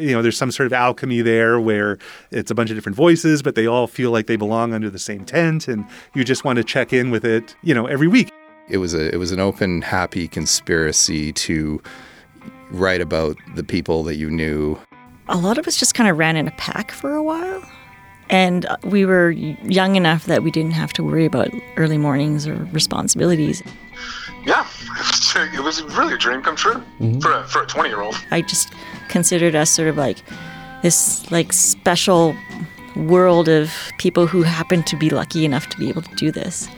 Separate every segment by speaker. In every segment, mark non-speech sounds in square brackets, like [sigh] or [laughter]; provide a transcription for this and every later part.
Speaker 1: You know, there's some sort of alchemy there where it's a bunch of different voices, but they all feel like they belong under the same tent, and you just want to check in with it, you know, every week.
Speaker 2: It was a it was an open, happy conspiracy to write about the people that you knew.
Speaker 3: A lot of us just kind of ran in a pack for a while. And we were young enough that we didn't have to worry about early mornings or responsibilities.
Speaker 4: Yeah, it was really a dream come true mm-hmm. for a, for a 20 year old.
Speaker 3: I just considered us sort of like this like special world of people who happen to be lucky enough to be able to do this.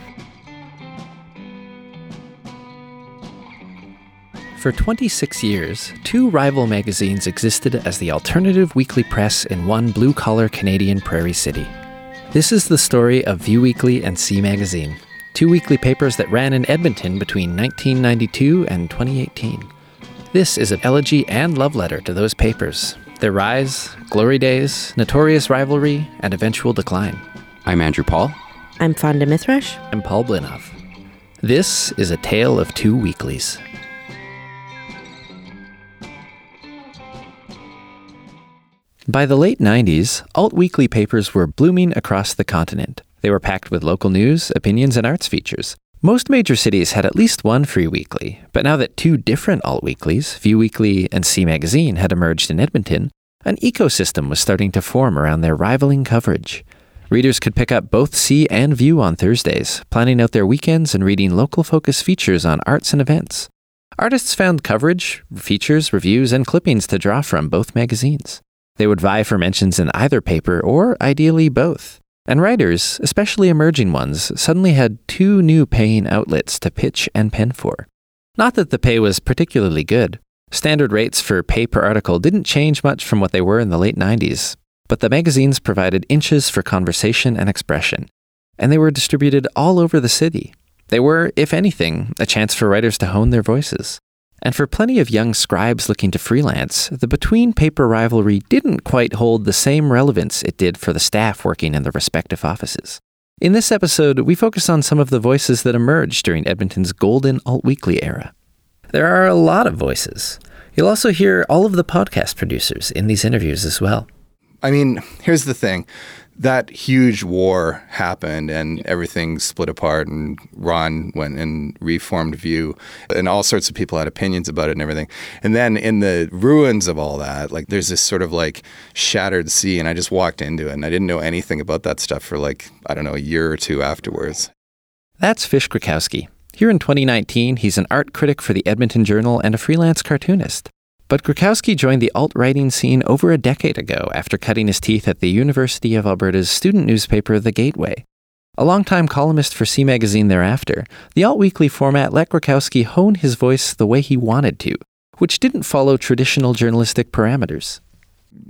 Speaker 5: For 26 years, two rival magazines existed as the alternative weekly press in one blue collar Canadian prairie city. This is the story of Vue Weekly and SEE Magazine, two weekly papers that ran in Edmonton between 1992 and 2018. This is an elegy and love letter to those papers, their rise, glory days, notorious rivalry, and eventual decline.
Speaker 6: I'm Andrew Paul.
Speaker 7: I'm Fawnda Mithrush.
Speaker 5: I'm Paul Blinov. This is a tale of two weeklies. By the late 90s, alt weekly papers were blooming across the continent. They were packed with local news, opinions, and arts features. Most major cities had at least one free weekly, but now that two different alt weeklies, Vue Weekly and SEE Magazine, had emerged in Edmonton, an ecosystem was starting to form around their rivaling coverage. Readers could pick up both SEE and Vue on Thursdays, planning out their weekends and reading local focus features on arts and events. Artists found coverage, features, reviews, and clippings to draw from both magazines. They would vie for mentions in either paper or ideally both. And writers, especially emerging ones, suddenly had two new paying outlets to pitch and pen for. Not that the pay was particularly good. Standard rates for pay per article didn't change much from what they were in the late 90s, but the magazines provided inches for conversation and expression, and they were distributed all over the city. They were, if anything, a chance for writers to hone their voices. And for plenty of young scribes looking to freelance, the between paper rivalry didn't quite hold the same relevance it did for the staff working in the respective offices. In this episode, we focus on some of the voices that emerged during Edmonton's golden alt weekly era. There are a lot of voices. You'll also hear all of the podcast producers in these interviews as well.
Speaker 2: I mean, here's the thing that huge war happened and everything split apart and Ron went and reformed Vue and all sorts of people had opinions about it and everything. And then in the ruins of all that, like there's this sort of like shattered sea and I just walked into it and I didn't know anything about that stuff for like, I don't know, a year or two afterwards.
Speaker 5: That's Fish Griwkowsky. Here in 2019, he's an art critic for the Edmonton Journal and a freelance cartoonist. But Griwkowsky joined the alt writing scene over a decade ago after cutting his teeth at the University of Alberta's student newspaper, The Gateway. A longtime columnist for SEE Magazine thereafter, the alt weekly format let Griwkowsky hone his voice the way he wanted to, which didn't follow traditional journalistic parameters.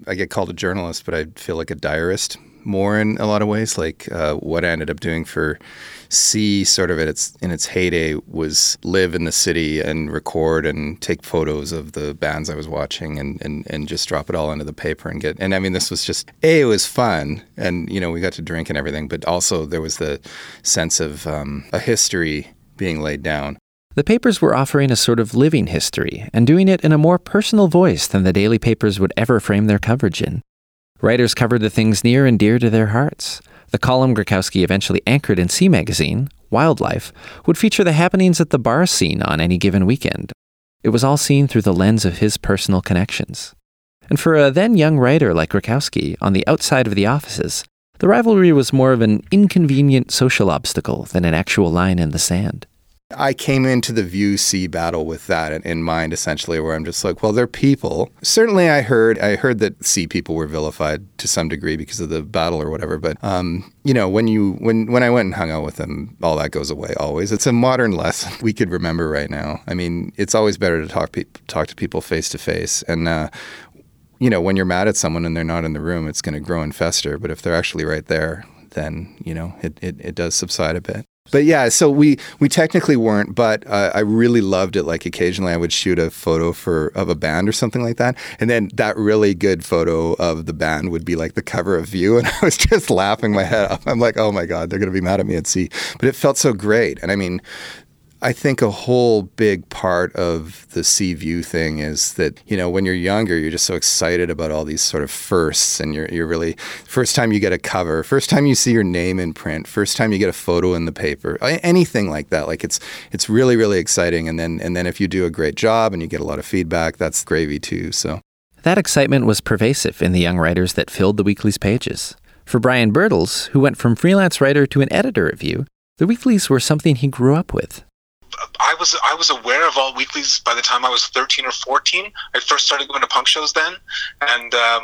Speaker 2: I get called a journalist, but I feel like a diarist more in a lot of ways. Like uh, what I ended up doing for SEE, sort of its in its heyday, was live in the city and record and take photos of the bands I was watching and, and, and just drop it all into the paper and get. And I mean, this was just a. It was fun, and you know, we got to drink and everything, but also there was the sense of um, a history being laid down.
Speaker 5: The papers were offering a sort of living history and doing it in a more personal voice than the daily papers would ever frame their coverage in. Writers covered the things near and dear to their hearts. The column Griwkowsky eventually anchored in SEE Magazine, Wildlife, would feature the happenings at the bar scene on any given weekend. It was all seen through the lens of his personal connections. And for a then young writer like Griwkowsky, on the outside of the offices, the rivalry was more of an inconvenient social obstacle than an actual line in the sand.
Speaker 2: I came into the Vue SEE battle with that in mind, essentially, where I'm just like, well, they're people. Certainly, I heard I heard that SEE people were vilified to some degree because of the battle or whatever. But um, you know, when you when when I went and hung out with them, all that goes away. Always, it's a modern lesson [laughs] we could remember right now. I mean, it's always better to talk pe- talk to people face to face, and uh, you know, when you're mad at someone and they're not in the room, it's going to grow and fester. But if they're actually right there, then you know it, it, it does subside a bit. But yeah, so we we technically weren't, but uh, I really loved it. Like occasionally, I would shoot a photo for of a band or something like that, and then that really good photo of the band would be like the cover of Vue, [laughs] and I was just laughing my head off. I'm like, oh my god, they're gonna be mad at me at SEE. But it felt so great, and I mean, I think a whole big part of the SEE Vue thing is that, you know, when you're younger, you're just so excited about all these sort of firsts and you're, you're really, first time you get a cover, first time you see your name in print, first time you get a photo in the paper, anything like that. Like it's, it's really, really exciting. And then, and then if you do a great job and you get a lot of feedback, that's gravy too. So
Speaker 5: that excitement was pervasive in the young writers that filled the weekly's pages. For Bryan Birtles, who went from freelance writer to an editor at Vue, the weeklies were something he grew up with.
Speaker 4: I was I was aware of alt weeklies by the time I was 13 or 14. I first started going to punk shows then, and um,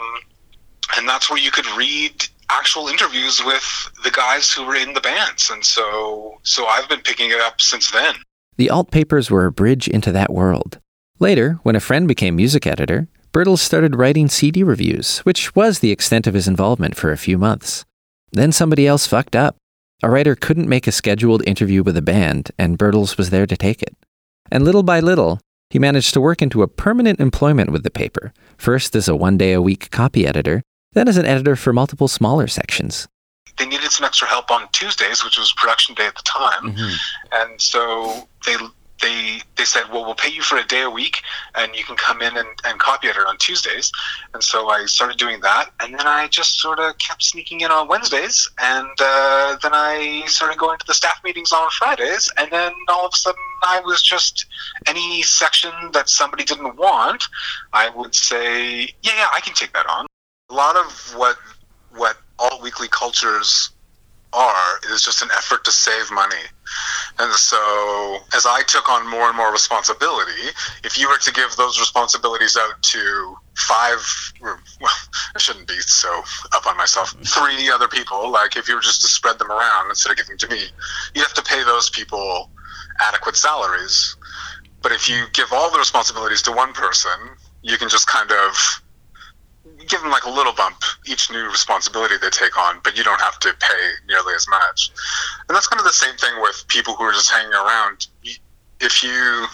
Speaker 4: and that's where you could read actual interviews with the guys who were in the bands, and so so I've been picking it up since then.
Speaker 5: The alt papers were a bridge into that world. Later, when a friend became music editor, Birtles started writing CD reviews, which was the extent of his involvement for a few months. Then somebody else fucked up. A writer couldn't make a scheduled interview with a band, and Birtles was there to take it. And little by little, he managed to work into a permanent employment with the paper, first as a one day a week copy editor, then as an editor for multiple smaller sections.
Speaker 4: They needed some extra help on Tuesdays, which was production day at the time. Mm-hmm. And so they they they said, well, we'll pay you for a day a week, and you can come in and, and copy edit on Tuesdays. And so I started doing that, and then I just sort of kept sneaking in on Wednesdays, and uh, then I started going to the staff meetings on Fridays, and then all of a sudden I was just any section that somebody didn't want, I would say, yeah, yeah, I can take that on. A lot of what what all weekly cultures are is just an effort to save money. And so, as I took on more and more responsibility, if you were to give those responsibilities out to five, well, I shouldn't be so up on myself, three other people, like if you were just to spread them around instead of giving to me, you have to pay those people adequate salaries. But if you give all the responsibilities to one person, you can just kind of give them like a little bump each new responsibility they take on, but you don't have to pay nearly as much. And that's kind of the same thing with people who are just hanging around. If you,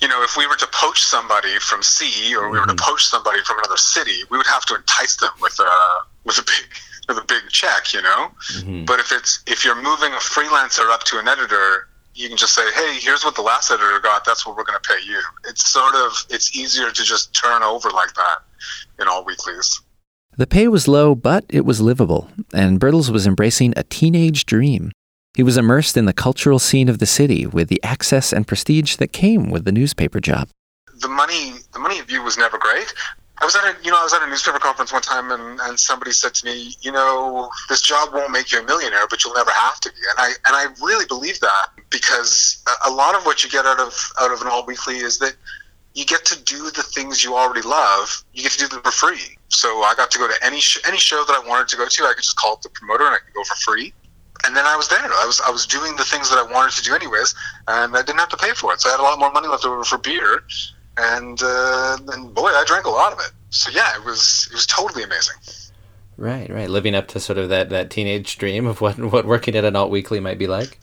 Speaker 4: you know, if we were to poach somebody from SEE or we were to mm-hmm. poach somebody from another city, we would have to entice them with a with a big [laughs] with a big check, you know. Mm-hmm. But if it's if you're moving a freelancer up to an editor you can just say, "Hey, here's what the last editor got. That's what we're going to pay you." It's sort of it's easier to just turn over like that in alt weeklies.
Speaker 5: The pay was low, but it was livable, and Birtles was embracing a teenage dream. He was immersed in the cultural scene of the city with the access and prestige that came with the newspaper job.
Speaker 4: The money, the money of Vue was never great, I was at a you know I was at a newspaper conference one time and, and somebody said to me, you know, this job won't make you a millionaire, but you'll never have to be. And I and I really believe that because a, lot of what you get out of out of an all weekly is that you get to do the things you already love. You get to do them for free. So I got to go to any sh- any show that I wanted to go to. I could just call up the promoter and I could go for free. And then I was there. I was I was doing the things that I wanted to do anyways, and I didn't have to pay for it. So I had a lot more money left over for beer and uh, and boy, I drank a lot of it. So yeah, it was it was totally amazing.
Speaker 5: Right, right. Living up to sort of that, that teenage dream of what what working at an alt weekly might be like.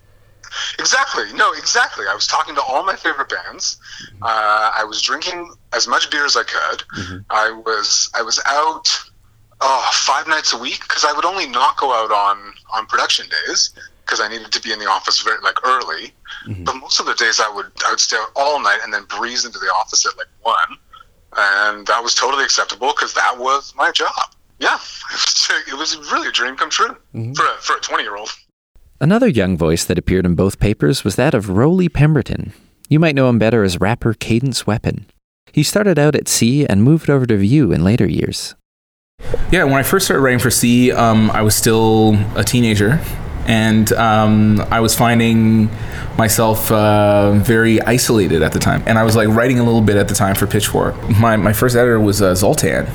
Speaker 4: Exactly. No, exactly. I was talking to all my favorite bands. Mm-hmm. Uh, I was drinking as much beer as I could. Mm-hmm. I was I was out oh, five nights a week because I would only not go out on on production days because I needed to be in the office very like early. Mm-hmm. But most of the days I would I would stay out all night and then breeze into the office at like one, and that was totally acceptable because that was my job. Yeah, [laughs] it was, really a dream come true mm-hmm. for a, for a twenty year old.
Speaker 5: Another young voice that appeared in both papers was that of Rollie Pemberton. You might know him better as rapper Cadence Weapon. He started out at SEE and moved over to Vue in later years.
Speaker 6: Yeah, when I first started writing for SEE, um, I was still a teenager, and um, I was finding myself uh, very isolated at the time. And I was like writing a little bit at the time for Pitchfork. My, my first editor was uh, Zoltan,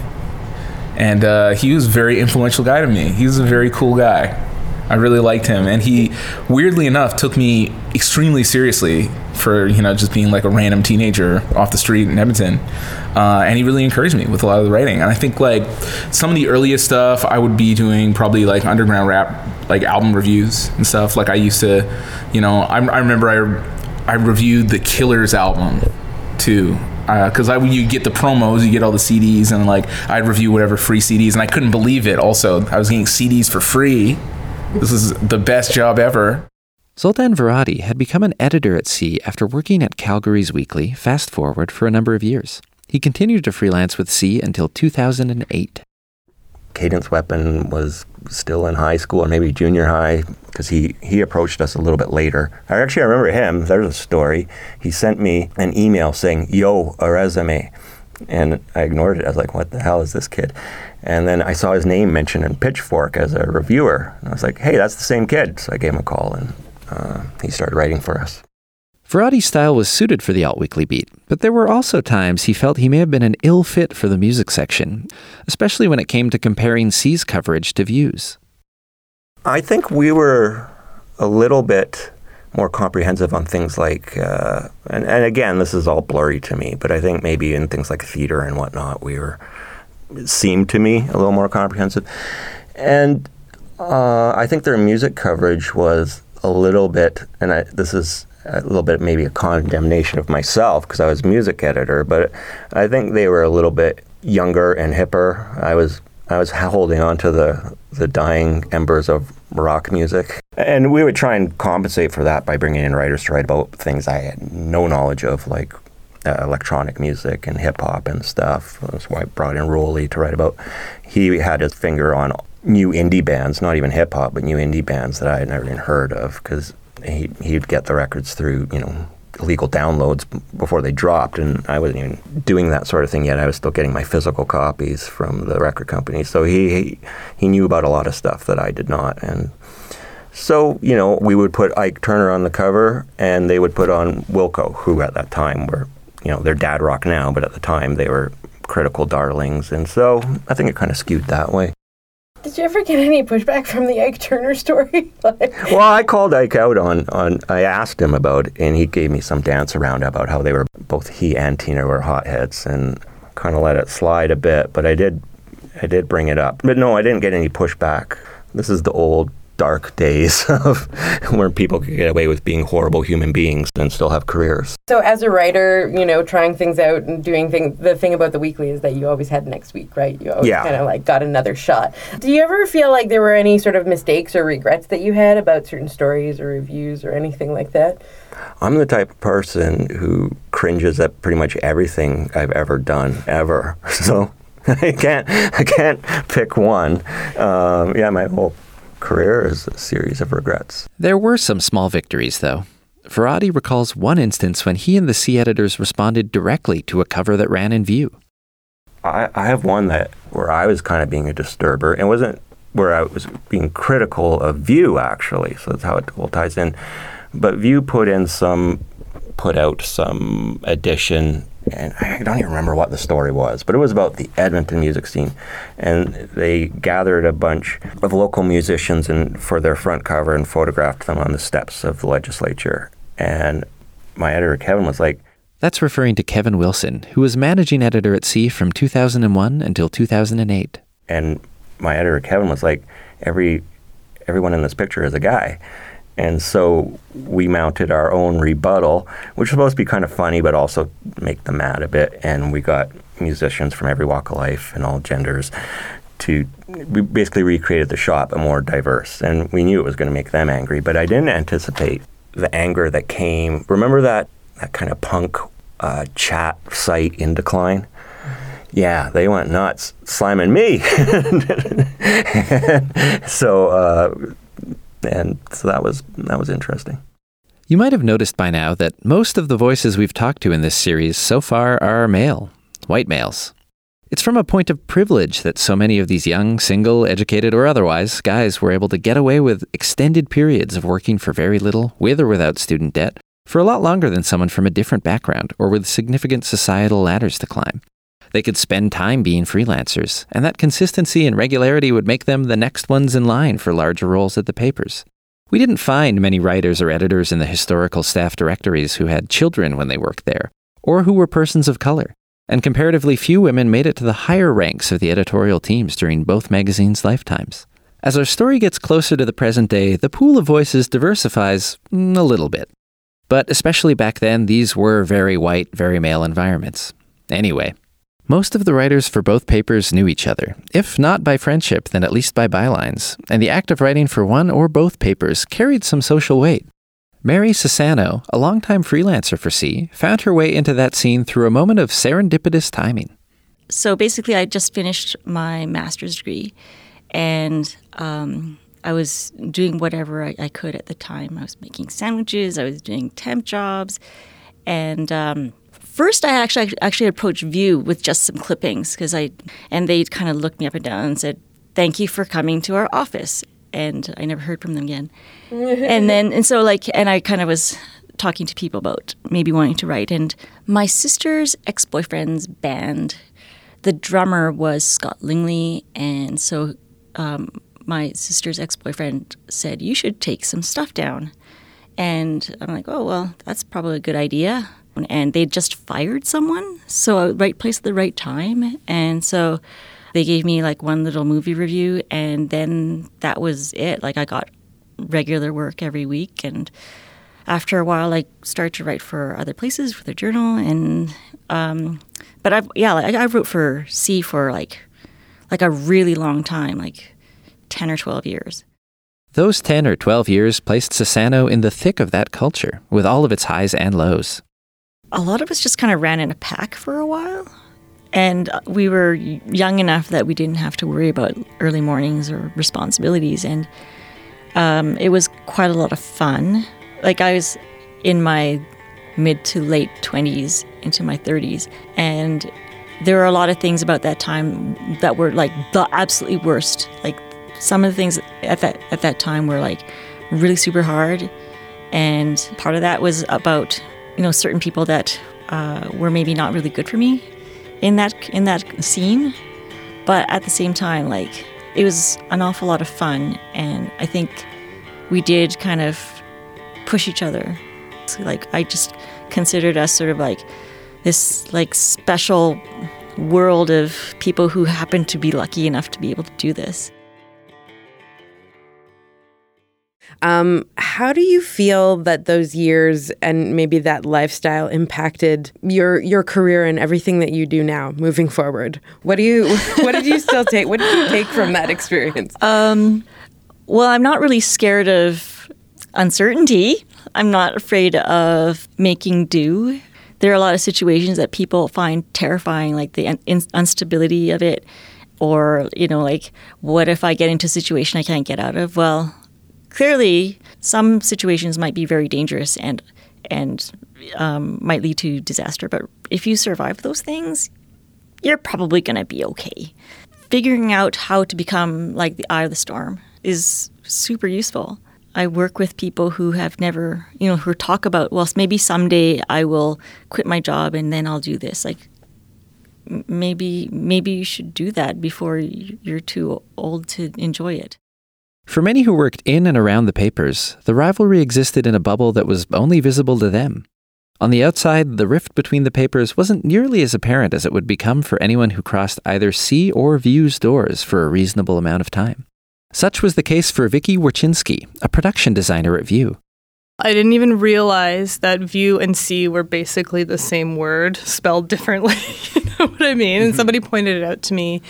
Speaker 6: and uh, he was a very influential guy to me. He was a very cool guy. I really liked him, and he, weirdly enough, took me extremely seriously for you know just being like a random teenager off the street in Edmonton. Uh, and he really encouraged me with a lot of the writing. And I think like some of the earliest stuff I would be doing probably like underground rap, like album reviews and stuff. Like I used to, you know, I, I remember I I reviewed the Killers album too because uh, I you get the promos, you get all the CDs, and like I'd review whatever free CDs, and I couldn't believe it. Also, I was getting CDs for free. This is the best job ever.
Speaker 5: Zoltan Varadi had become an editor at SEE after working at Calgary's Weekly, Fast Forward, for a number of years. He continued to freelance with SEE until 2008.
Speaker 7: Cadence Weapon was still in high school or maybe junior high because he, he approached us a little bit later. I actually I remember him. There's a story. He sent me an email saying, Yo, a resume. And I ignored it. I was like, what the hell is this kid? And then I saw his name mentioned in Pitchfork as a reviewer. And I was like, hey, that's the same kid. So I gave him a call and uh, he started writing for us.
Speaker 5: Varadi's style was suited for the Alt Weekly beat, but there were also times he felt he may have been an ill fit for the music section, especially when it came to comparing SEE's coverage to Vue's.
Speaker 7: I think we were a little bit more comprehensive on things like, uh, and, and again, this is all blurry to me, but I think maybe in things like theater and whatnot, we were, seemed to me a little more comprehensive. And uh, I think their music coverage was a little bit, and I, this is a little bit maybe a condemnation of myself because I was music editor, but I think they were a little bit younger and hipper. I was I was holding on to the the dying embers of rock music, and we would try and compensate for that by bringing in writers to write about things I had no knowledge of, like uh, electronic music and hip hop and stuff. That's why I brought in Rollie to write about. He had his finger on new indie bands, not even hip hop, but new indie bands that I had never even heard of because he, he'd get the records through, you know, illegal downloads before they dropped, and I wasn't even doing that sort of thing yet. I was still getting my physical copies from the record company, so he he, knew about a lot of stuff that I did not, and so you know we would put Ike Turner on the cover, and they would put on Wilco, who at that time were you know they're dad rock now, but at the time they were critical darlings, and so I think it kind of skewed that way.
Speaker 8: Did you ever get any pushback from the Ike Turner story? [laughs]
Speaker 7: well, I called Ike out on, on, I asked him about, and he gave me some dance around about how they were, both he and Tina were hotheads, and kind of let it slide a bit, but I did, I did bring it up. But no, I didn't get any pushback. This is the old dark days [laughs] of where people could get away with being horrible human beings and still have careers.
Speaker 8: So, as a writer, you know, trying things out and doing things, the thing about the weekly is that you always had next week, right? You always
Speaker 7: yeah.
Speaker 8: kind of like got another shot. Do you ever feel like there were any sort of mistakes or regrets that you had about certain stories or reviews or anything like that?
Speaker 7: I'm the type of person who cringes at pretty much everything I've ever done, ever. [laughs] So [laughs] I can't I can't pick one. Um, yeah, my whole career is a series of regrets.
Speaker 5: There were some small victories, though. Varadi recalls one instance when he and the SEE editors responded directly to a cover that ran in Vue.
Speaker 7: I, I have one that where I was kind of being a disturber. It wasn't where I was being critical of Vue, actually. So that's how it all ties in. But Vue put in some, put out some addition and I don't even remember what the story was, but it was about the Edmonton music scene. And they gathered a bunch of local musicians and for their front cover and photographed them on the steps of the legislature. And my editor Kevin was like,
Speaker 5: "That's referring to Kevin Wilson, who was managing editor at SEE from 2001 until 2008."
Speaker 7: And my editor Kevin was like, "Every everyone in this picture is a guy." And so we mounted our own rebuttal, which was supposed to be kind of funny, but also make them mad a bit. And we got musicians from every walk of life and all genders to we basically recreated the shop, but more diverse. And we knew it was going to make them angry, but I didn't anticipate the anger that came. Remember that that kind of punk uh, chat site in decline? Yeah, they went nuts, slamming me. [laughs] so uh, and so that was that was interesting.
Speaker 5: You might have noticed by now that most of the voices we've talked to in this series so far are male, white males. It's from a point of privilege that so many of these young, single, educated, or otherwise guys were able to get away with extended periods of working for very little, with or without student debt, for a lot longer than someone from a different background or with significant societal ladders to climb. They could spend time being freelancers, and that consistency and regularity would make them the next ones in line for larger roles at the papers. We didn't find many writers or editors in the historical staff directories who had children when they worked there, or who were persons of color, and comparatively few women made it to the higher ranks of the editorial teams during both magazines' lifetimes. As our story gets closer to the present day, the pool of voices diversifies mm, a little bit. But especially back then, these were very white, very male environments. Anyway, most of the writers for both papers knew each other, if not by friendship, then at least by bylines, and the act of writing for one or both papers carried some social weight. Mary Sassano, a longtime freelancer for SEE, found her way into that scene through a moment of serendipitous timing.
Speaker 3: So basically, I just finished my master's degree, and um, I was doing whatever I, I, could at the time. I was making sandwiches, I was doing temp jobs, and um, first I actually actually approached Vue with just some clippings because I and they kind of looked me up and down and said, "Thank you for coming to our office." And I never heard from them again. [laughs] and then and so like and I kind of was talking to people about maybe wanting to write. And my sister's ex boyfriend's band, the drummer was Scott Lingley, and so um, my sister's ex boyfriend said, You should take some stuff down. And I'm like, Oh, well, that's probably a good idea. And they just fired someone. So, right place at the right time. And so they gave me like one little movie review. And then that was it. Like, I got regular work every week. And after a while, I started to write for other places for the journal. And, um, but I've, yeah, like, I wrote for SEE for like, like a really long time, like 10 or 12 years.
Speaker 5: Those 10 or 12 years placed Sassano in the thick of that culture, with all of its highs and lows.
Speaker 3: A lot of us just kind of ran in a pack for a while. And we were young enough that we didn't have to worry about early mornings or responsibilities. And um, it was quite a lot of fun. Like, I was in my mid to late 20s into my 30s. And there were a lot of things about that time that were like the absolutely worst. Like some of the things at that at that time were like really super hard, and part of that was about you know certain people that uh, were maybe not really good for me in that in that scene, but at the same time, like it was an awful lot of fun, and I think we did kind of push each other. So, like I just considered us sort of like this like special world of people who happen to be lucky enough to be able to do this.
Speaker 8: Um, how do you feel that those years and maybe that lifestyle impacted your your career and everything that you do now moving forward? What do you [laughs] what did you still take? What did you take from that experience?
Speaker 3: Um, well, I'm not really scared of uncertainty. I'm not afraid of making do. There are a lot of situations that people find terrifying, like the un- instability of it, or you know, like what if I get into a situation I can't get out of? Well, clearly some situations might be very dangerous and and um, might lead to disaster. But if you survive those things, you're probably going to be okay. Figuring out how to become like the eye of the storm is super useful. I work with people who have never, you know, who talk about, well, maybe someday I will quit my job and then I'll do this. Like, maybe maybe you should do that before you're too old to enjoy it.
Speaker 5: For many who worked in and around the papers, the rivalry existed in a bubble that was only visible to them. On the outside, the rift between the papers wasn't nearly as apparent as it would become for anyone who crossed either SEE or Vue's doors for a reasonable amount of time. Such was the case for Vicky Warchinski, a production designer at Vue.
Speaker 9: I didn't even realize that view and see were basically the same word spelled differently. [laughs] you know what I mean? And mm-hmm. somebody pointed it out to me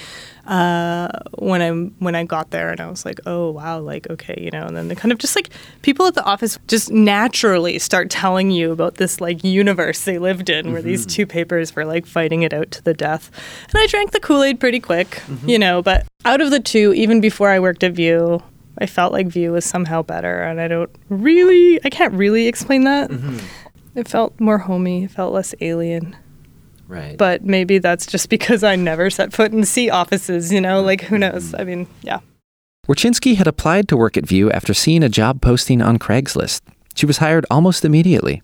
Speaker 9: uh, when I when I got there, and I was like, oh wow, like okay, you know. And then they kind of just like people at the office just naturally start telling you about this like universe they lived in, mm-hmm. where these mm-hmm. two papers were like fighting it out to the death. And I drank the Kool Aid pretty quick, mm-hmm. you know. But out of the two, even before I worked at Vue, I felt like Vue was somehow better, and I don't really, I can't really explain that. Mm-hmm. It felt more homey, it felt less alien.
Speaker 5: Right.
Speaker 9: But maybe that's just because I never set foot in SEE offices, you know, like who mm-hmm. knows? I mean, yeah.
Speaker 5: Warchinski had applied to work at Vue after seeing a job posting on Craigslist. She was hired almost immediately.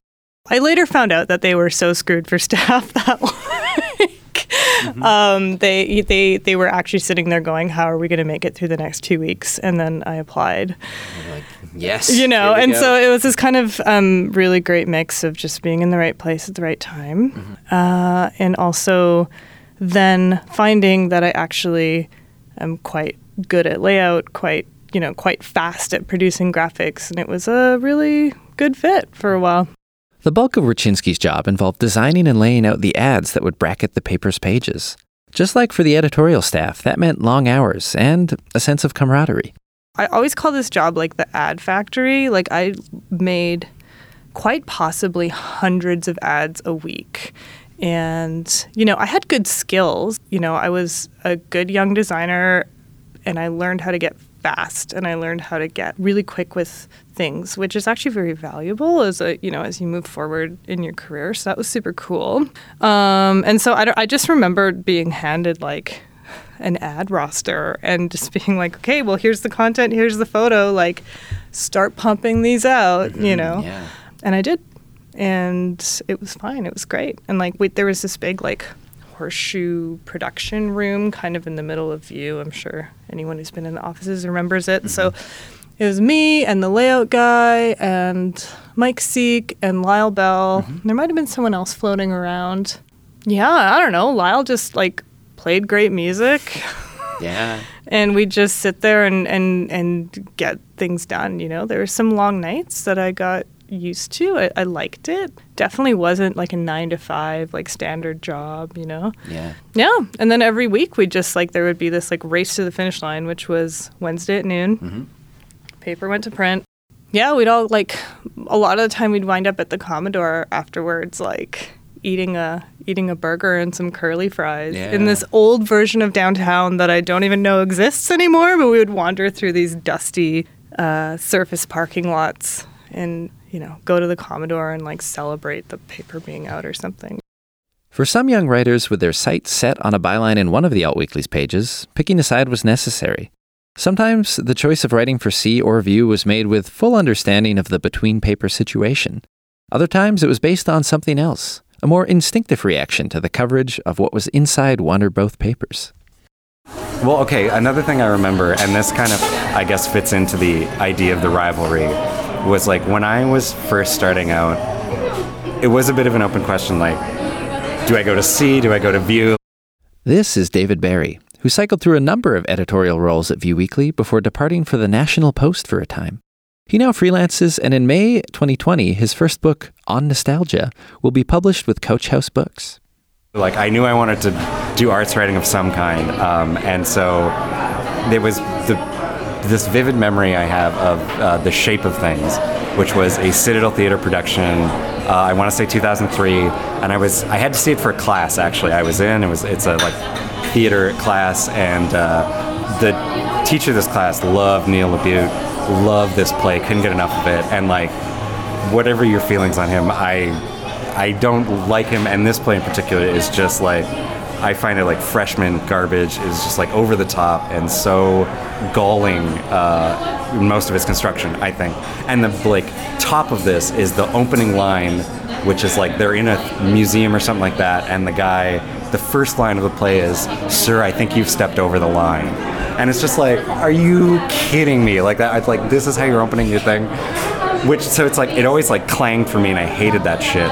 Speaker 9: I later found out that they were so screwed for staff [laughs] that like, mm-hmm. [laughs] um, they they they were actually sitting there going, "How are we going to make it through the next two weeks?" And then I applied.
Speaker 5: Like, yes,
Speaker 9: you know, and go. so it was this kind of um, really great mix of just being in the right place at the right time, mm-hmm. uh, and also then finding that I actually am quite good at layout, quite you know, quite fast at producing graphics, and it was a really good fit for a while.
Speaker 5: The bulk of Warchinski's job involved designing and laying out the ads that would bracket the paper's pages. Just like for the editorial staff, that meant long hours and a sense of camaraderie.
Speaker 9: I always call this job like the ad factory. Like I made quite possibly hundreds of ads a week. And, you know, I had good skills. You know, I was a good young designer and I learned how to get fast and I learned how to get really quick with things, which is actually very valuable as a, you know, as you move forward in your career. So that was super cool. Um, and so I, I just remember being handed like an ad roster and just [laughs] being like, okay, well, here's the content, here's the photo, like start pumping these out, you know?
Speaker 5: Yeah.
Speaker 9: And I did. And it was fine. It was great. And like, wait, there was this big, like, horseshoe production room kind of in the middle of Vue. I'm sure anyone who's been in the offices remembers it. So it was me and the layout guy and Mike Seek and Lyle Bell. Mm-hmm. There might have been someone else floating around. Yeah, I don't know. Lyle just like played great music. [laughs]
Speaker 5: Yeah.
Speaker 9: and we just sit there and, and, and get things done. You know, there were some long nights that I got used to. I, I liked it. Definitely wasn't like a nine to five, like standard job, you know?
Speaker 5: Yeah.
Speaker 9: Yeah. And then every week we just like, there would be this like race to the finish line, which was Wednesday at noon. Mm-hmm. Paper went to print. Yeah, we'd all like, a lot of the time we'd wind up at the Commodore afterwards, like, eating a eating a burger and some curly fries in this old version of downtown that I don't even know exists anymore. But we would wander through these dusty uh, surface parking lots and you know go to the Commodore and like celebrate the paper being out or something.
Speaker 5: For some young writers with their sights set on a byline in one of the Alt Weekly's pages, picking a side was necessary. Sometimes the choice of writing for SEE or Vue was made with full understanding of the between paper situation. Other times it was based on something else, a more instinctive reaction to the coverage of what was inside one or both papers.
Speaker 10: Well, okay, another thing I remember, and this kind of, I guess, fits into the idea of the rivalry, was like when I was first starting out, it was a bit of an open question like, do I go to SEE? Do I go to Vue?
Speaker 5: This is David Berry, who cycled through a number of editorial roles at Vue Weekly before departing for the National Post for a time. He now freelances, and in May 2020, his first book, On Nostalgia, will be published with Coach House Books.
Speaker 10: Like, I knew I wanted to do arts writing of some kind, um, and so there was the, this vivid memory I have of uh, The Shape of Things, which was a Citadel Theater production. Uh, I want to say 2003, and I was I had to see it for a class. Actually, I was in. It was it's a like theater class, and uh, the teacher of this class loved Neil LaBute, loved this play, couldn't get enough of it, and like whatever your feelings on him, I I don't like him, and this play in particular is just like I find it like freshman garbage. is just like over the top and so galling. Uh, most of its construction, I think, and the like top of this is the opening line, which is like they're in a museum or something like that, and the guy, the first line of the play is, "Sir, I think you've stepped over the line," and it's just like, are you kidding me? Like that? It's like this is how you're opening your thing which so it's like it always like clanged for me and i hated that shit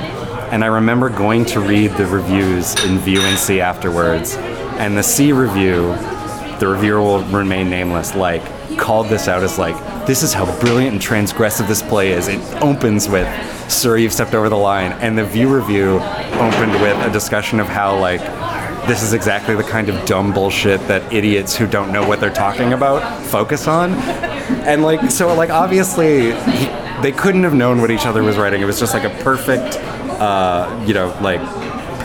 Speaker 10: and i remember going to read the reviews in Vue and SEE afterwards. And the SEE review the reviewer will remain nameless like called this out as like this is how brilliant and transgressive this play is. It opens with sir you've stepped over the line. And the Vue review opened with a discussion of how like this is exactly the kind of dumb bullshit that idiots who don't know what they're talking about focus on. And like so like obviously he, they couldn't have known what each other was writing. It was just like a perfect uh, you know like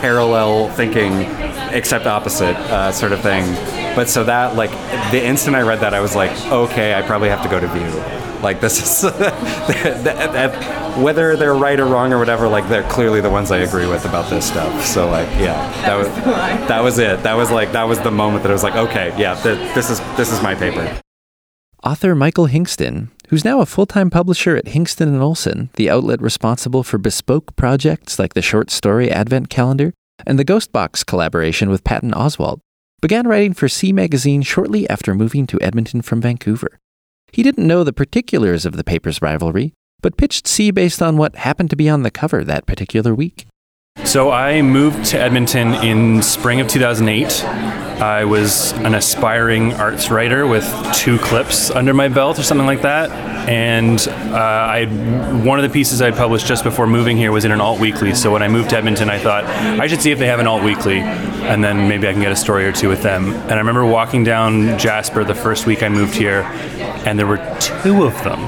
Speaker 10: parallel thinking except opposite uh, sort of thing. But so that like the instant i read that i was like okay i probably have to go to Vue. Like this is that, [laughs] that, whether they're right or wrong or whatever like they're clearly the ones i agree with about this stuff. So like yeah that was that was it. That was like that was the moment that i was like okay yeah th- this is this is my paper.
Speaker 5: Author Michael Hingston, who's now a full-time publisher at Hingston and Olsen, the outlet responsible for bespoke projects like the short story Advent Calendar and the Ghostbox collaboration with Patton Oswalt, began writing for SEE Magazine shortly after moving to Edmonton from Vancouver. He didn't know the particulars of the paper's rivalry, but pitched SEE based on what happened to be on the cover that particular week.
Speaker 11: So I moved to Edmonton in spring of 2008. I was an aspiring arts writer with two clips under my belt or something like that. And uh, I one of the pieces I published just before moving here was in an alt weekly. So when I moved to Edmonton, I thought I should see if they have an alt weekly, and then maybe I can get a story or two with them. And I remember walking down Jasper the first week I moved here, and there were two of them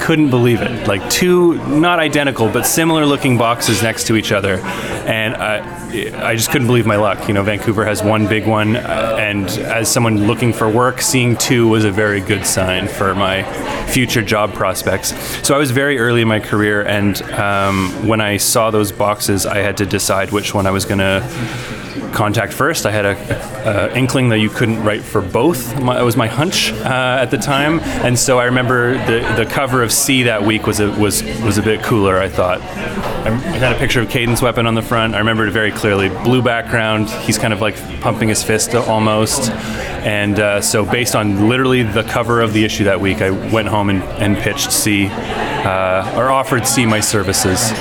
Speaker 11: couldn't believe it. Like two, not identical, but similar looking boxes next to each other. And I, I just couldn't believe my luck. You know, Vancouver has one big one. uh, And as someone looking for work, seeing two was a very good sign for my future job prospects. So I was very early in my career. And um, when I saw those boxes, I had to decide which one I was going to contact first. I had a, a inkling that you couldn't write for both. My, it was my hunch uh, at the time, and so I remember the the cover of SEE that week was a, was was a bit cooler. I thought. I, had a picture of Cadence Weapon on the front. I remember it very clearly. Blue background. He's kind of like pumping his fist almost. And uh, so, based on literally the cover of the issue that week, I went home and, and pitched SEE, uh, or offered SEE my services.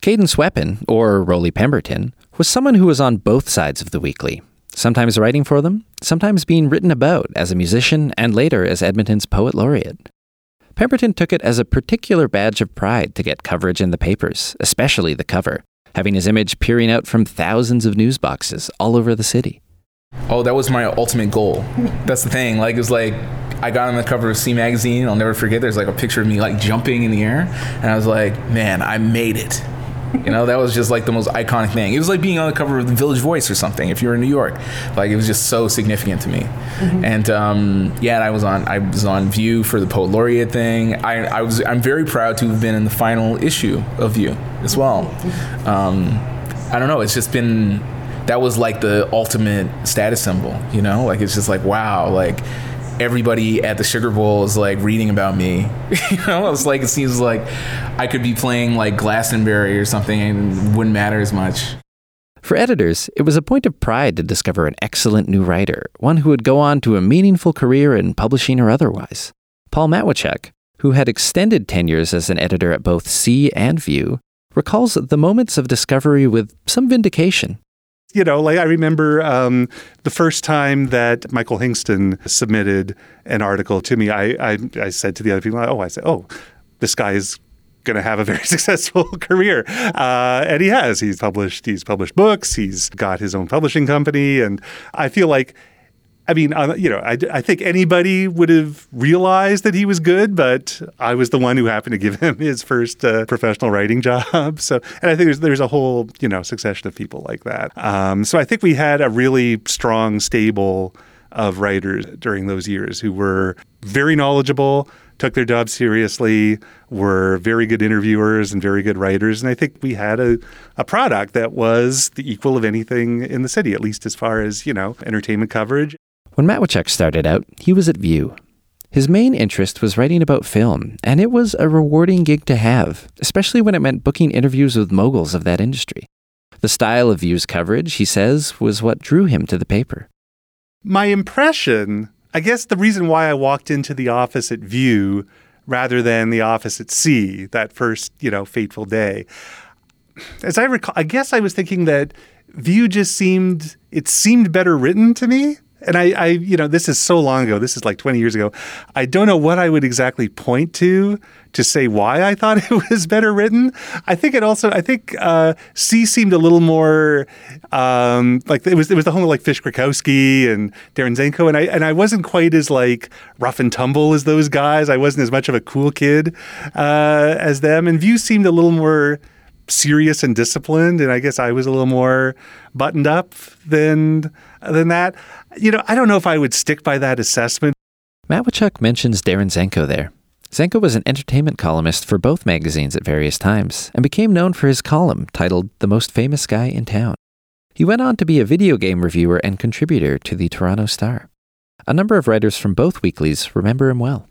Speaker 5: Cadence Weapon, or Rollie Pemberton, was someone who was on both sides of the weekly, sometimes writing for them, sometimes being written about as a musician and later as Edmonton's poet laureate. Pemberton took it as a particular badge of pride to get coverage in the papers, especially the cover, having his image peering out from thousands of news boxes all over the city.
Speaker 6: Oh, that was my ultimate goal. That's the thing. Like, it was like, I got on the cover of SEE Magazine. I'll never forget. There's like a picture of me like jumping in the air. And I was like, man, I made it. You know, that was just like the most iconic thing. It was like being on the cover of the Village Voice or something if you were in New York. Like, it was just so significant to me. And um, yeah, and I was on I was on Vue for the Poet Laureate thing. I, I was I'm very proud to have been in the final issue of Vue as well. Um, I don't know. It's just been that was like the ultimate status symbol, you know? Like it's just like wow, like everybody at the Sugar Bowl is like reading about me. you know, it's like it seems like I could be playing like Glastonbury or something and wouldn't matter as much.
Speaker 5: For editors, it was a point of pride to discover an excellent new writer, one who would go on to a meaningful career in publishing or otherwise. Paul Matwychuk, who had extended tenures as an editor at both SEE and Vue, recalls the moments of discovery with some vindication.
Speaker 1: You know, like I remember um, the first time that Michael Hingston submitted an article to me, I, I, I said to the other people, oh, I said, oh, this guy is going to have a very [laughs] successful [laughs] career, uh, and he has. He's published. He's published books. He's got his own publishing company, and I feel like. I mean, uh, you know, I, I think anybody would have realized that he was good, but I was the one who happened to give him [laughs] his first uh, professional writing job. [laughs] So, and I think there's there's a whole you know succession of people like that. Um, so I think we had a really strong stable of writers during those years who were very knowledgeable, took their job seriously, were very good interviewers and very good writers. And I think we had a, a product that was the equal of anything in the city, at least as far as, you know, entertainment coverage.
Speaker 5: When Matwychuk started out, he was at Vue. His main interest was writing about film, and it was a rewarding gig to have, especially when it meant booking interviews with moguls of that industry. The style of Vue's coverage, he says, was what drew him to the paper.
Speaker 1: My impression, I guess the reason why I walked into the office at Vue rather than the office at SEE that first, you know, fateful day, as I recall, I guess I was thinking that Vue just seemed, it seemed better written to me. And I, I, you know, this is so long ago. This is like 20 years ago. I don't know what I would exactly point to to say why I thought [laughs] it was better written. I think it also, I think uh, SEE seemed a little more um, like it was. It was the home of like Fish Griwkowsky and Darren Zenko, and I and I wasn't quite as like rough and tumble as those guys. I wasn't as much of a cool kid uh, as them. And Vue seemed a little more serious and disciplined, and I guess I was a little more buttoned up than than that. You know, I don't know if I would stick by that assessment.
Speaker 5: Matwychuk mentions Darren Zenko there. Zenko was an entertainment columnist for both magazines at various times and became known for his column titled The Most Famous Guy in Town. He went on to be a video game reviewer and contributor to the Toronto Star. A number of writers from both weeklies remember him well.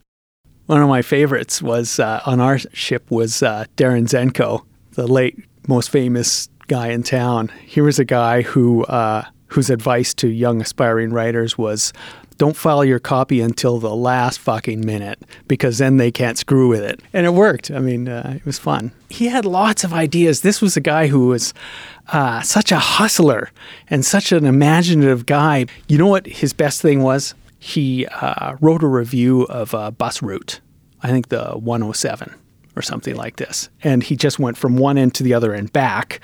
Speaker 12: One of my favorites was uh, on our ship was uh, Darren Zenko, the late most famous guy in town. He was a guy who uh, whose advice to young aspiring writers was don't file your copy until the last fucking minute because then they can't screw with it. And it worked. I mean, uh, it was fun. He had lots of ideas. This was a guy who was uh, such a hustler and such an imaginative guy. You know what his best thing was? He uh, wrote a review of a bus route, I think the 107 or something like this. And he just went from one end to the other and back.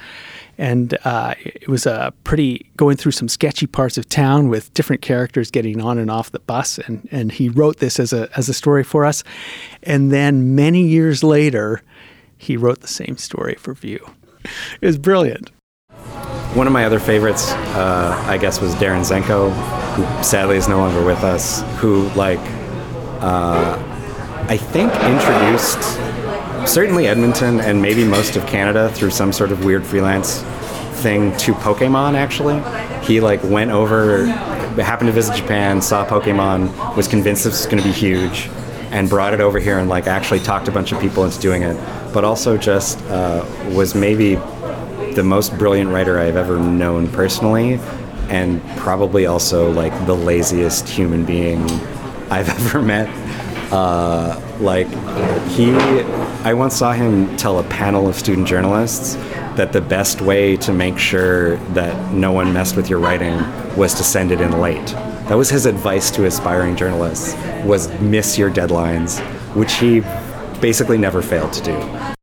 Speaker 12: and uh, it was a pretty going through some sketchy parts of town with different characters getting on and off the bus. And and he wrote this as a as a story for us, and then many years later, he wrote the same story for Vue. It was brilliant.
Speaker 10: One of my other favorites, uh, I guess, was Darren Zenko, who sadly is no longer with us. Who like, uh, I think introduced certainly Edmonton and maybe most of Canada through some sort of weird freelance thing to Pokemon actually. He like went over happened to visit Japan, saw Pokemon, was convinced this was going to be huge and brought it over here and like actually talked a bunch of people into doing it, but also just uh, was maybe the most brilliant writer I've ever known personally and probably also like the laziest human being I've [laughs] ever met. Uh, like he, I once saw him tell a panel of student journalists that the best way to make sure that no one messed with your writing was to send it in late. That was his advice to aspiring journalists: was miss your deadlines, which he basically never failed to do.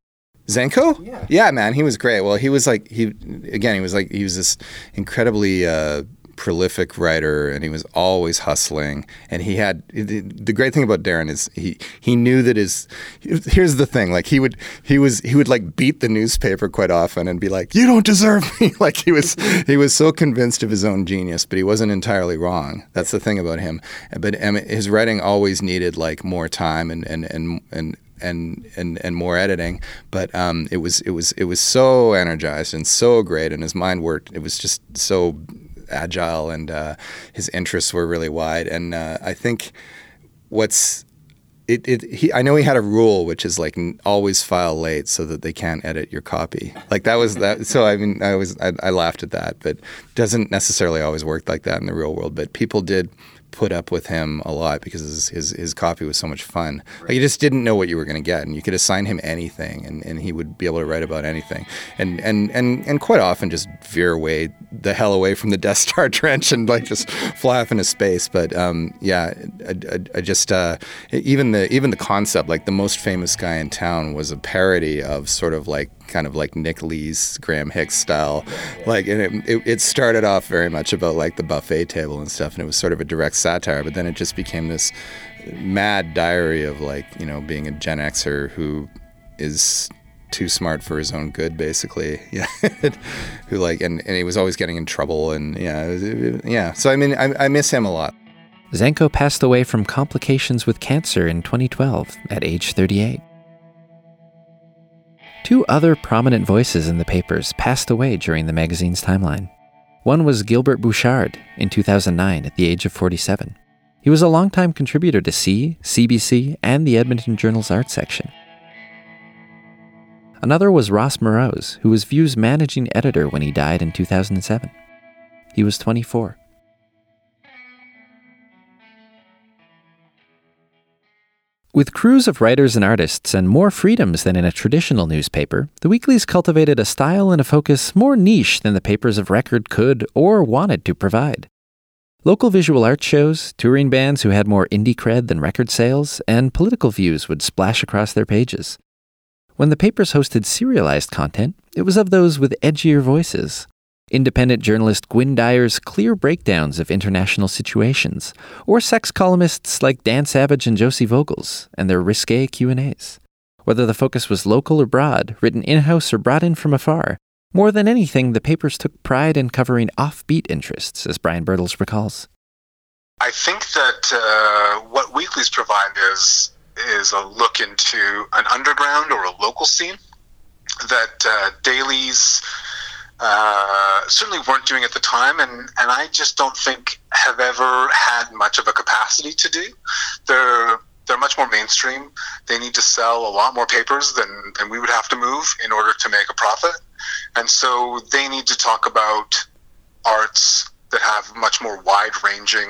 Speaker 2: Zenko? Yeah. yeah, man, he was great. Well, he was like he again, he was like he was this incredibly uh, prolific writer and he was always hustling and he had the, the, great thing about Darren is he he knew that his here's the thing like he would he was he would like beat the newspaper quite often and be like you don't deserve me [laughs] like he was he was so convinced of his own genius but he wasn't entirely wrong that's the thing about him but his writing always needed like more time and and and and and and and more editing. But um, it was it was it was so energized and so great, and his mind worked. It was just so agile, and uh, his interests were really wide. And uh, I think what's it, it he I know he had a rule which is like always file late so that they can't edit your copy. Like that was that. So I mean I was I, I laughed at that, but doesn't necessarily always work like that in the real world. But people did put up with him a lot because his his, his copy was so much fun. Like you just didn't know what you were going to get, and you could assign him anything, and, and he would be able to write about anything, and and and and quite often just veer away the hell away from the [laughs] Death Star trench and like just fly off into space. But um, yeah, I, I, I just uh, even the even the concept like the most famous guy in town was a parody of sort of like kind of like Nick Lee's Graham Hicks style. Like, and it, it, it, started off very much about like the buffet table and stuff, and it was sort of a direct satire, but then it just became this mad diary of like, you know, being a Gen Xer who is too smart for his own good, basically. [laughs] Yeah, who like, and, and he was always getting in trouble, and yeah, yeah. So I mean, I, I miss him a lot.
Speaker 5: Zenko passed away from complications with cancer in 2012 at age 38. Two other prominent voices in the papers passed away during the magazine's timeline. One was Gilbert Bouchard in 2009 at the age of 47. He was a longtime contributor to SEE, CBC, and the Edmonton Journal's art section. Another was Ross Moroz, who was Vue's managing editor when he died in 2007. He was 24. With crews of writers and artists and more freedoms than in a traditional newspaper, the weeklies cultivated a style and a focus more niche than the papers of record could or wanted to provide. Local visual art shows, touring bands who had more indie cred than record sales, and political views would splash across their pages. When the papers hosted serialized content, it was of those with edgier voices, independent journalist Gwynne Dyer's clear breakdowns of international situations, or sex columnists like Dan Savage and Josey Vogels and their risque Q&As. Whether the focus was local or broad, written in-house or brought in from afar, more than anything, the papers took pride in covering offbeat interests, as Bryan Birtles recalls.
Speaker 4: I think that uh, what weeklies provide is is a look into an underground or a local scene that uh, dailies uh, certainly weren't doing at the time, and, and I just don't think have ever had much of a capacity to do. They're they're much more mainstream. They need to sell a lot more papers than, than we would have to move in order to make a profit. And so they need to talk about arts that have much more wide ranging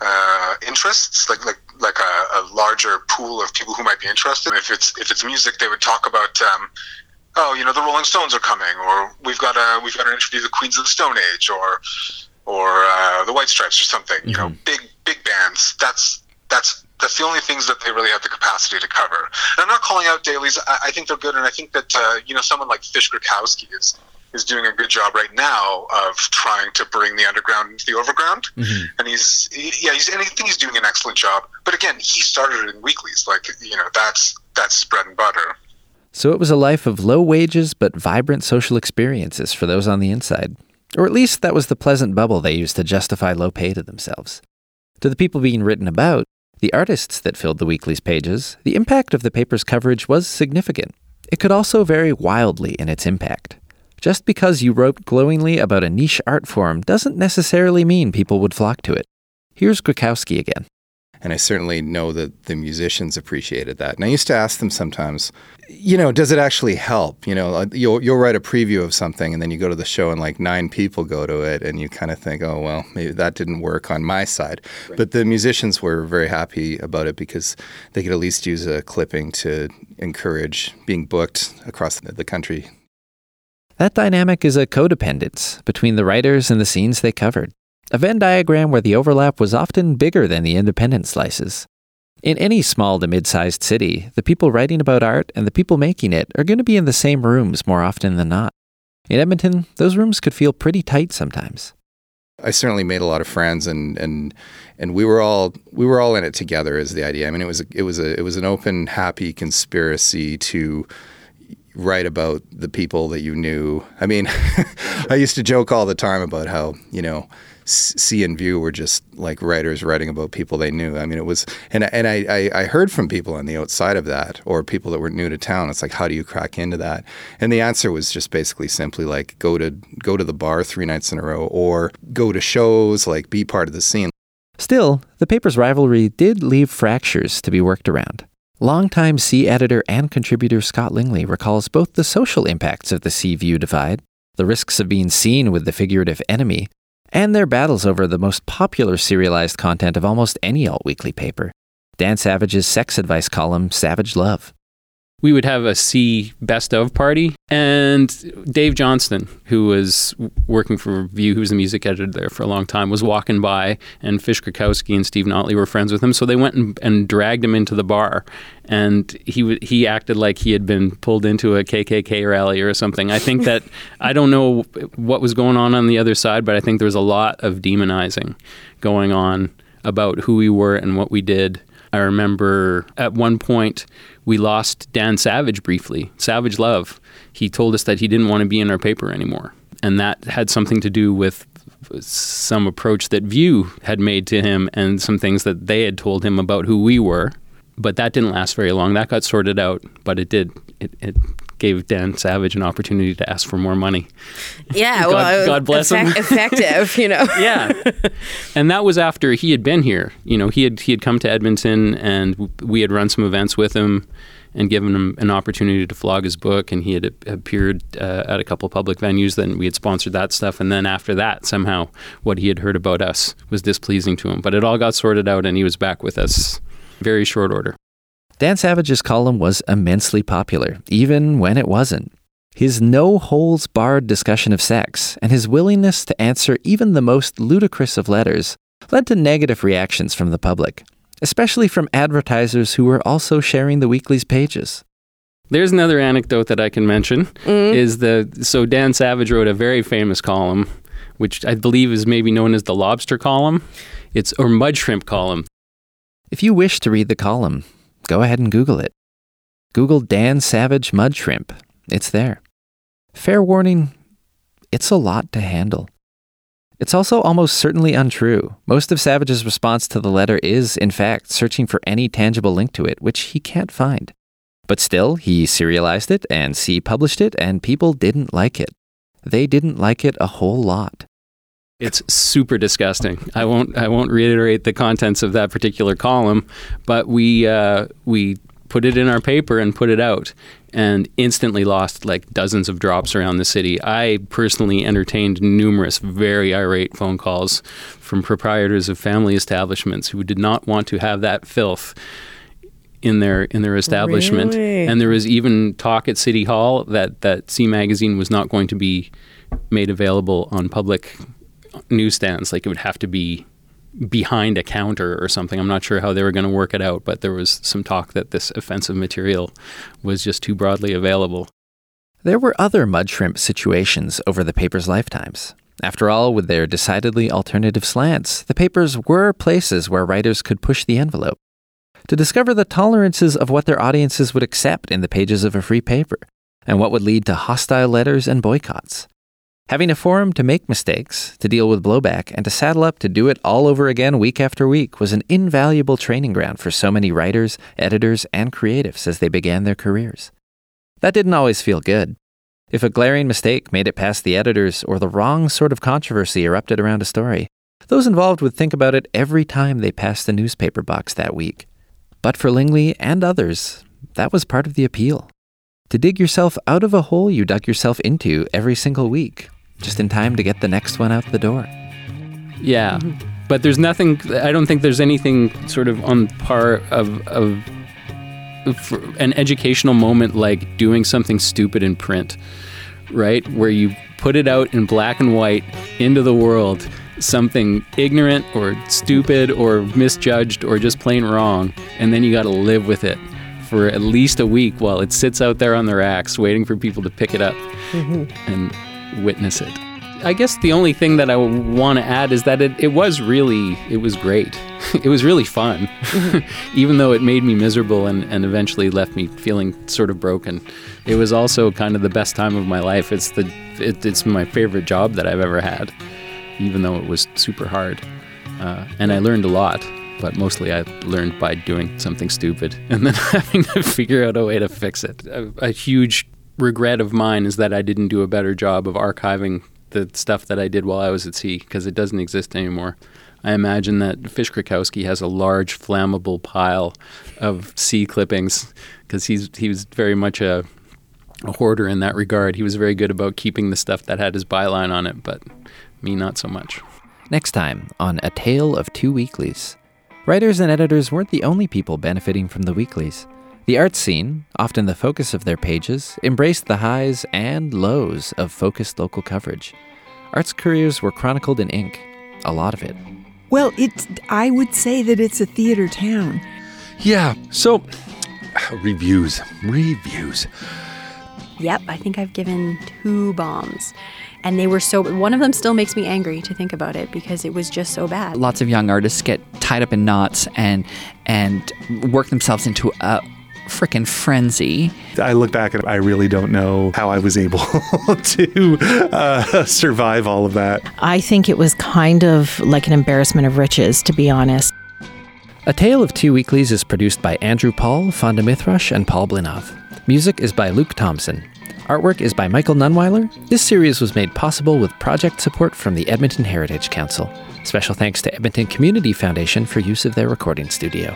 Speaker 4: uh, interests, like like like a, a, larger pool of people who might be interested. If it's if it's music, they would talk about um, oh, you know, the Rolling Stones are coming, or we've got a we've got to interview the Queens of the Stone Age, or or uh, the White Stripes, or something. Mm-hmm. You know, mm-hmm. big big bands. That's that's that's the only things that they really have the capacity to cover. And I'm not calling out dailies. I, I think they're good, and I think that uh, you know someone like Fish Griwkowsky is is doing a good job right now of trying to bring the underground into the overground. And he's, he, yeah, he's, and I think he's doing an excellent job. But again, he started in weeklies. Like, you know, that's, that's his bread and butter.
Speaker 5: So it was a life of low wages but vibrant social experiences for those on the inside. Or at least that was the pleasant bubble they used to justify low pay to themselves. To the people being written about, the artists that filled the weekly's pages, the impact of the paper's coverage was significant. It could also vary wildly in its impact. Just because you wrote glowingly about a niche art form doesn't necessarily mean people would flock to it. Here's Griwkowsky again.
Speaker 2: And I certainly know that the musicians appreciated that. And I used to ask them sometimes, you know, does it actually help? You know, uh, you'll, you'll write a preview of something and then you go to the show and like nine people go to it and you kind of think, oh, well, maybe that didn't work on my side. But the musicians were very happy about it because they could at least use a clipping to encourage being booked across the, the country.
Speaker 5: That dynamic is a codependence between the writers and the scenes they covered, a Venn diagram where the overlap was often bigger than the independent slices. In any small to mid sized city, the people writing about art and the people making it are going to be in the same rooms more often than not. In Edmonton, those rooms could feel pretty tight sometimes.
Speaker 2: I certainly made a lot of friends, and and and we were all we were all in it together. Is the idea? I mean, it was a, it was a it was an open, happy conspiracy to write about the people that you knew. I mean, [laughs] I used to joke all the time about how you know SEE and Vue were just like writers writing about people they knew. I mean, it was, and and I, I heard from people on the outside of that, or people that were new to town. It's like, how do you crack into that? And the answer was just basically simply like go to go to the bar three nights in a row, or go to shows, like be part of the scene.
Speaker 5: Still, the paper's rivalry did leave fractures to be worked around. Longtime SEE editor and contributor Scott Lingley recalls both the social impacts of the SEE Vue divide, the risks of being seen with the figurative enemy, and their battles over the most popular serialized content of almost any alt weekly paper Dan Savage's sex advice column, Savage Love.
Speaker 13: We would have a SEE best of party, and Dave Johnston, who was working for Vue, who was the music editor there for a long time, was walking by, and Fish Griwkowsky and Steve Notley were friends with him, so they went and, and dragged him into the bar, and he w- he acted like he had been pulled into a KKK rally or something. I think that [laughs] I don't know what was going on on the other side, but I think there was a lot of demonizing going on about who we were and what we did. I remember at one point we lost Dan Savage briefly, Savage Love. He told us that he didn't want to be in our paper anymore. And that had something to do with some approach that Vue had made to him and some things that they had told him about who we were. But that didn't last very long. That got sorted out, but it did. It, it gave Dan Savage an opportunity to ask for more money.
Speaker 8: Yeah, [laughs]
Speaker 13: God-
Speaker 8: well,
Speaker 13: God bless him.
Speaker 8: effective, you know. [laughs]
Speaker 13: yeah, and that was after he had been here. You know, he had he had come to Edmonton, and we had run some events with him, and given him an opportunity to flog his book. And he had appeared uh, at a couple of public venues. Then we had sponsored that stuff, and then after that, somehow what he had heard about us was displeasing to him. But it all got sorted out, and he was back with us very short order.
Speaker 5: Dan Savage's column was immensely popular, even when it wasn't. His no holds barred discussion of sex and his willingness to answer even the most ludicrous of letters led to negative reactions from the public, especially from advertisers who were also sharing the weekly's pages.
Speaker 13: There's another anecdote that I can mention mm-hmm. is the so Dan Savage wrote a very famous column, which I believe is maybe known as the lobster column. It's or mud shrimp column.
Speaker 5: If you wish to read the column, go ahead and Google it. Google Dan Savage Mud Shrimp. It's there. Fair warning, it's a lot to handle. It's also almost certainly untrue. Most of Savage's response to the letter is, in fact, searching for any tangible link to it, which he can't find. But still, he serialized it and SEE published it, and people didn't like it. They didn't like it a whole lot.
Speaker 13: It's super disgusting. I won't I won't reiterate the contents of that particular column, but we uh, we put it in our paper and put it out and instantly lost like dozens of drops around the city. I personally entertained numerous very irate phone calls from proprietors of family establishments who did not want to have that filth in their in their establishment.
Speaker 8: Really?
Speaker 13: And there was even talk at City Hall that that SEE magazine was not going to be made available on public newsstands. Like it would have to be behind a counter or something. I'm not sure how they were going to work it out, but there was some talk that this offensive material was just too broadly available.
Speaker 5: There were other mud shrimp situations over the paper's lifetimes. After all, with their decidedly alternative slants, the papers were places where writers could push the envelope to discover the tolerances of what their audiences would accept in the pages of a free paper, and what would lead to hostile letters and boycotts. Having a forum to make mistakes, to deal with blowback, and to saddle up to do it all over again week after week was an invaluable training ground for so many writers, editors, and creatives as they began their careers. That didn't always feel good. If a glaring mistake made it past the editors or the wrong sort of controversy erupted around a story, those involved would think about it every time they passed the newspaper box that week. But for Lingley and others, that was part of the appeal. To dig yourself out of a hole you dug yourself into every single week, just in time to get the next one out the door.
Speaker 13: Yeah. Mm-hmm. But there's nothing, I don't think there's anything sort of on par of, of for an educational moment like doing something stupid in print, right? Where you put it out in black and white into the world, something ignorant or stupid or misjudged or just plain wrong, and then you got to live with it for at least a week while it sits out there on the racks waiting for people to pick it up mm-hmm. and witness it. I guess the only thing that I want to add is that it, it was really, it was great. [laughs] it was really fun, [laughs] even though it made me miserable and, and eventually left me feeling sort of broken. It was also kind of the best time of my life. It's the, it, it's my favorite job that I've ever had, even though it was super hard. Uh, and I learned a lot, but mostly I learned by doing something stupid [laughs] and then having to figure out a way to fix it. A, a huge regret of mine is that I didn't do a better job of archiving the stuff that I did while I was at SEE because it doesn't exist anymore. I imagine that Fish Griwkowsky has a large flammable pile of SEE clippings because he's he was very much a, a hoarder in that regard. He was very good about keeping the stuff that had his byline on it, but me not so much.
Speaker 5: Next time on A Tale of Two Weeklies. Writers and editors weren't the only people benefiting from the weeklies. The art scene, often the focus of their pages, embraced the highs and lows of focused local coverage. Arts careers were chronicled in ink, a lot of it.
Speaker 14: Well, it's I would say that it's a theater town.
Speaker 15: Yeah, so [sighs] reviews, reviews.
Speaker 16: Yep, I think I've given two bombs. And they were so one of them still makes me angry to think about it because it was just so bad.
Speaker 17: Lots of young artists get tied up in knots and and work themselves into a freaking frenzy.
Speaker 1: I look back and I really don't know how I was able [laughs] to uh, survive all of that.
Speaker 18: I think it was kind of like an embarrassment of riches, to be honest.
Speaker 5: A Tale of Two Weeklies is produced by Andrew Paul, Fawnda Mithrush, and Paul Blinov. Music is by Luke Thompson. Artwork is by Michael Nunweiler. This series was made possible with project support from the Edmonton Heritage Council. Special thanks to Edmonton Community Foundation for use of their recording studio.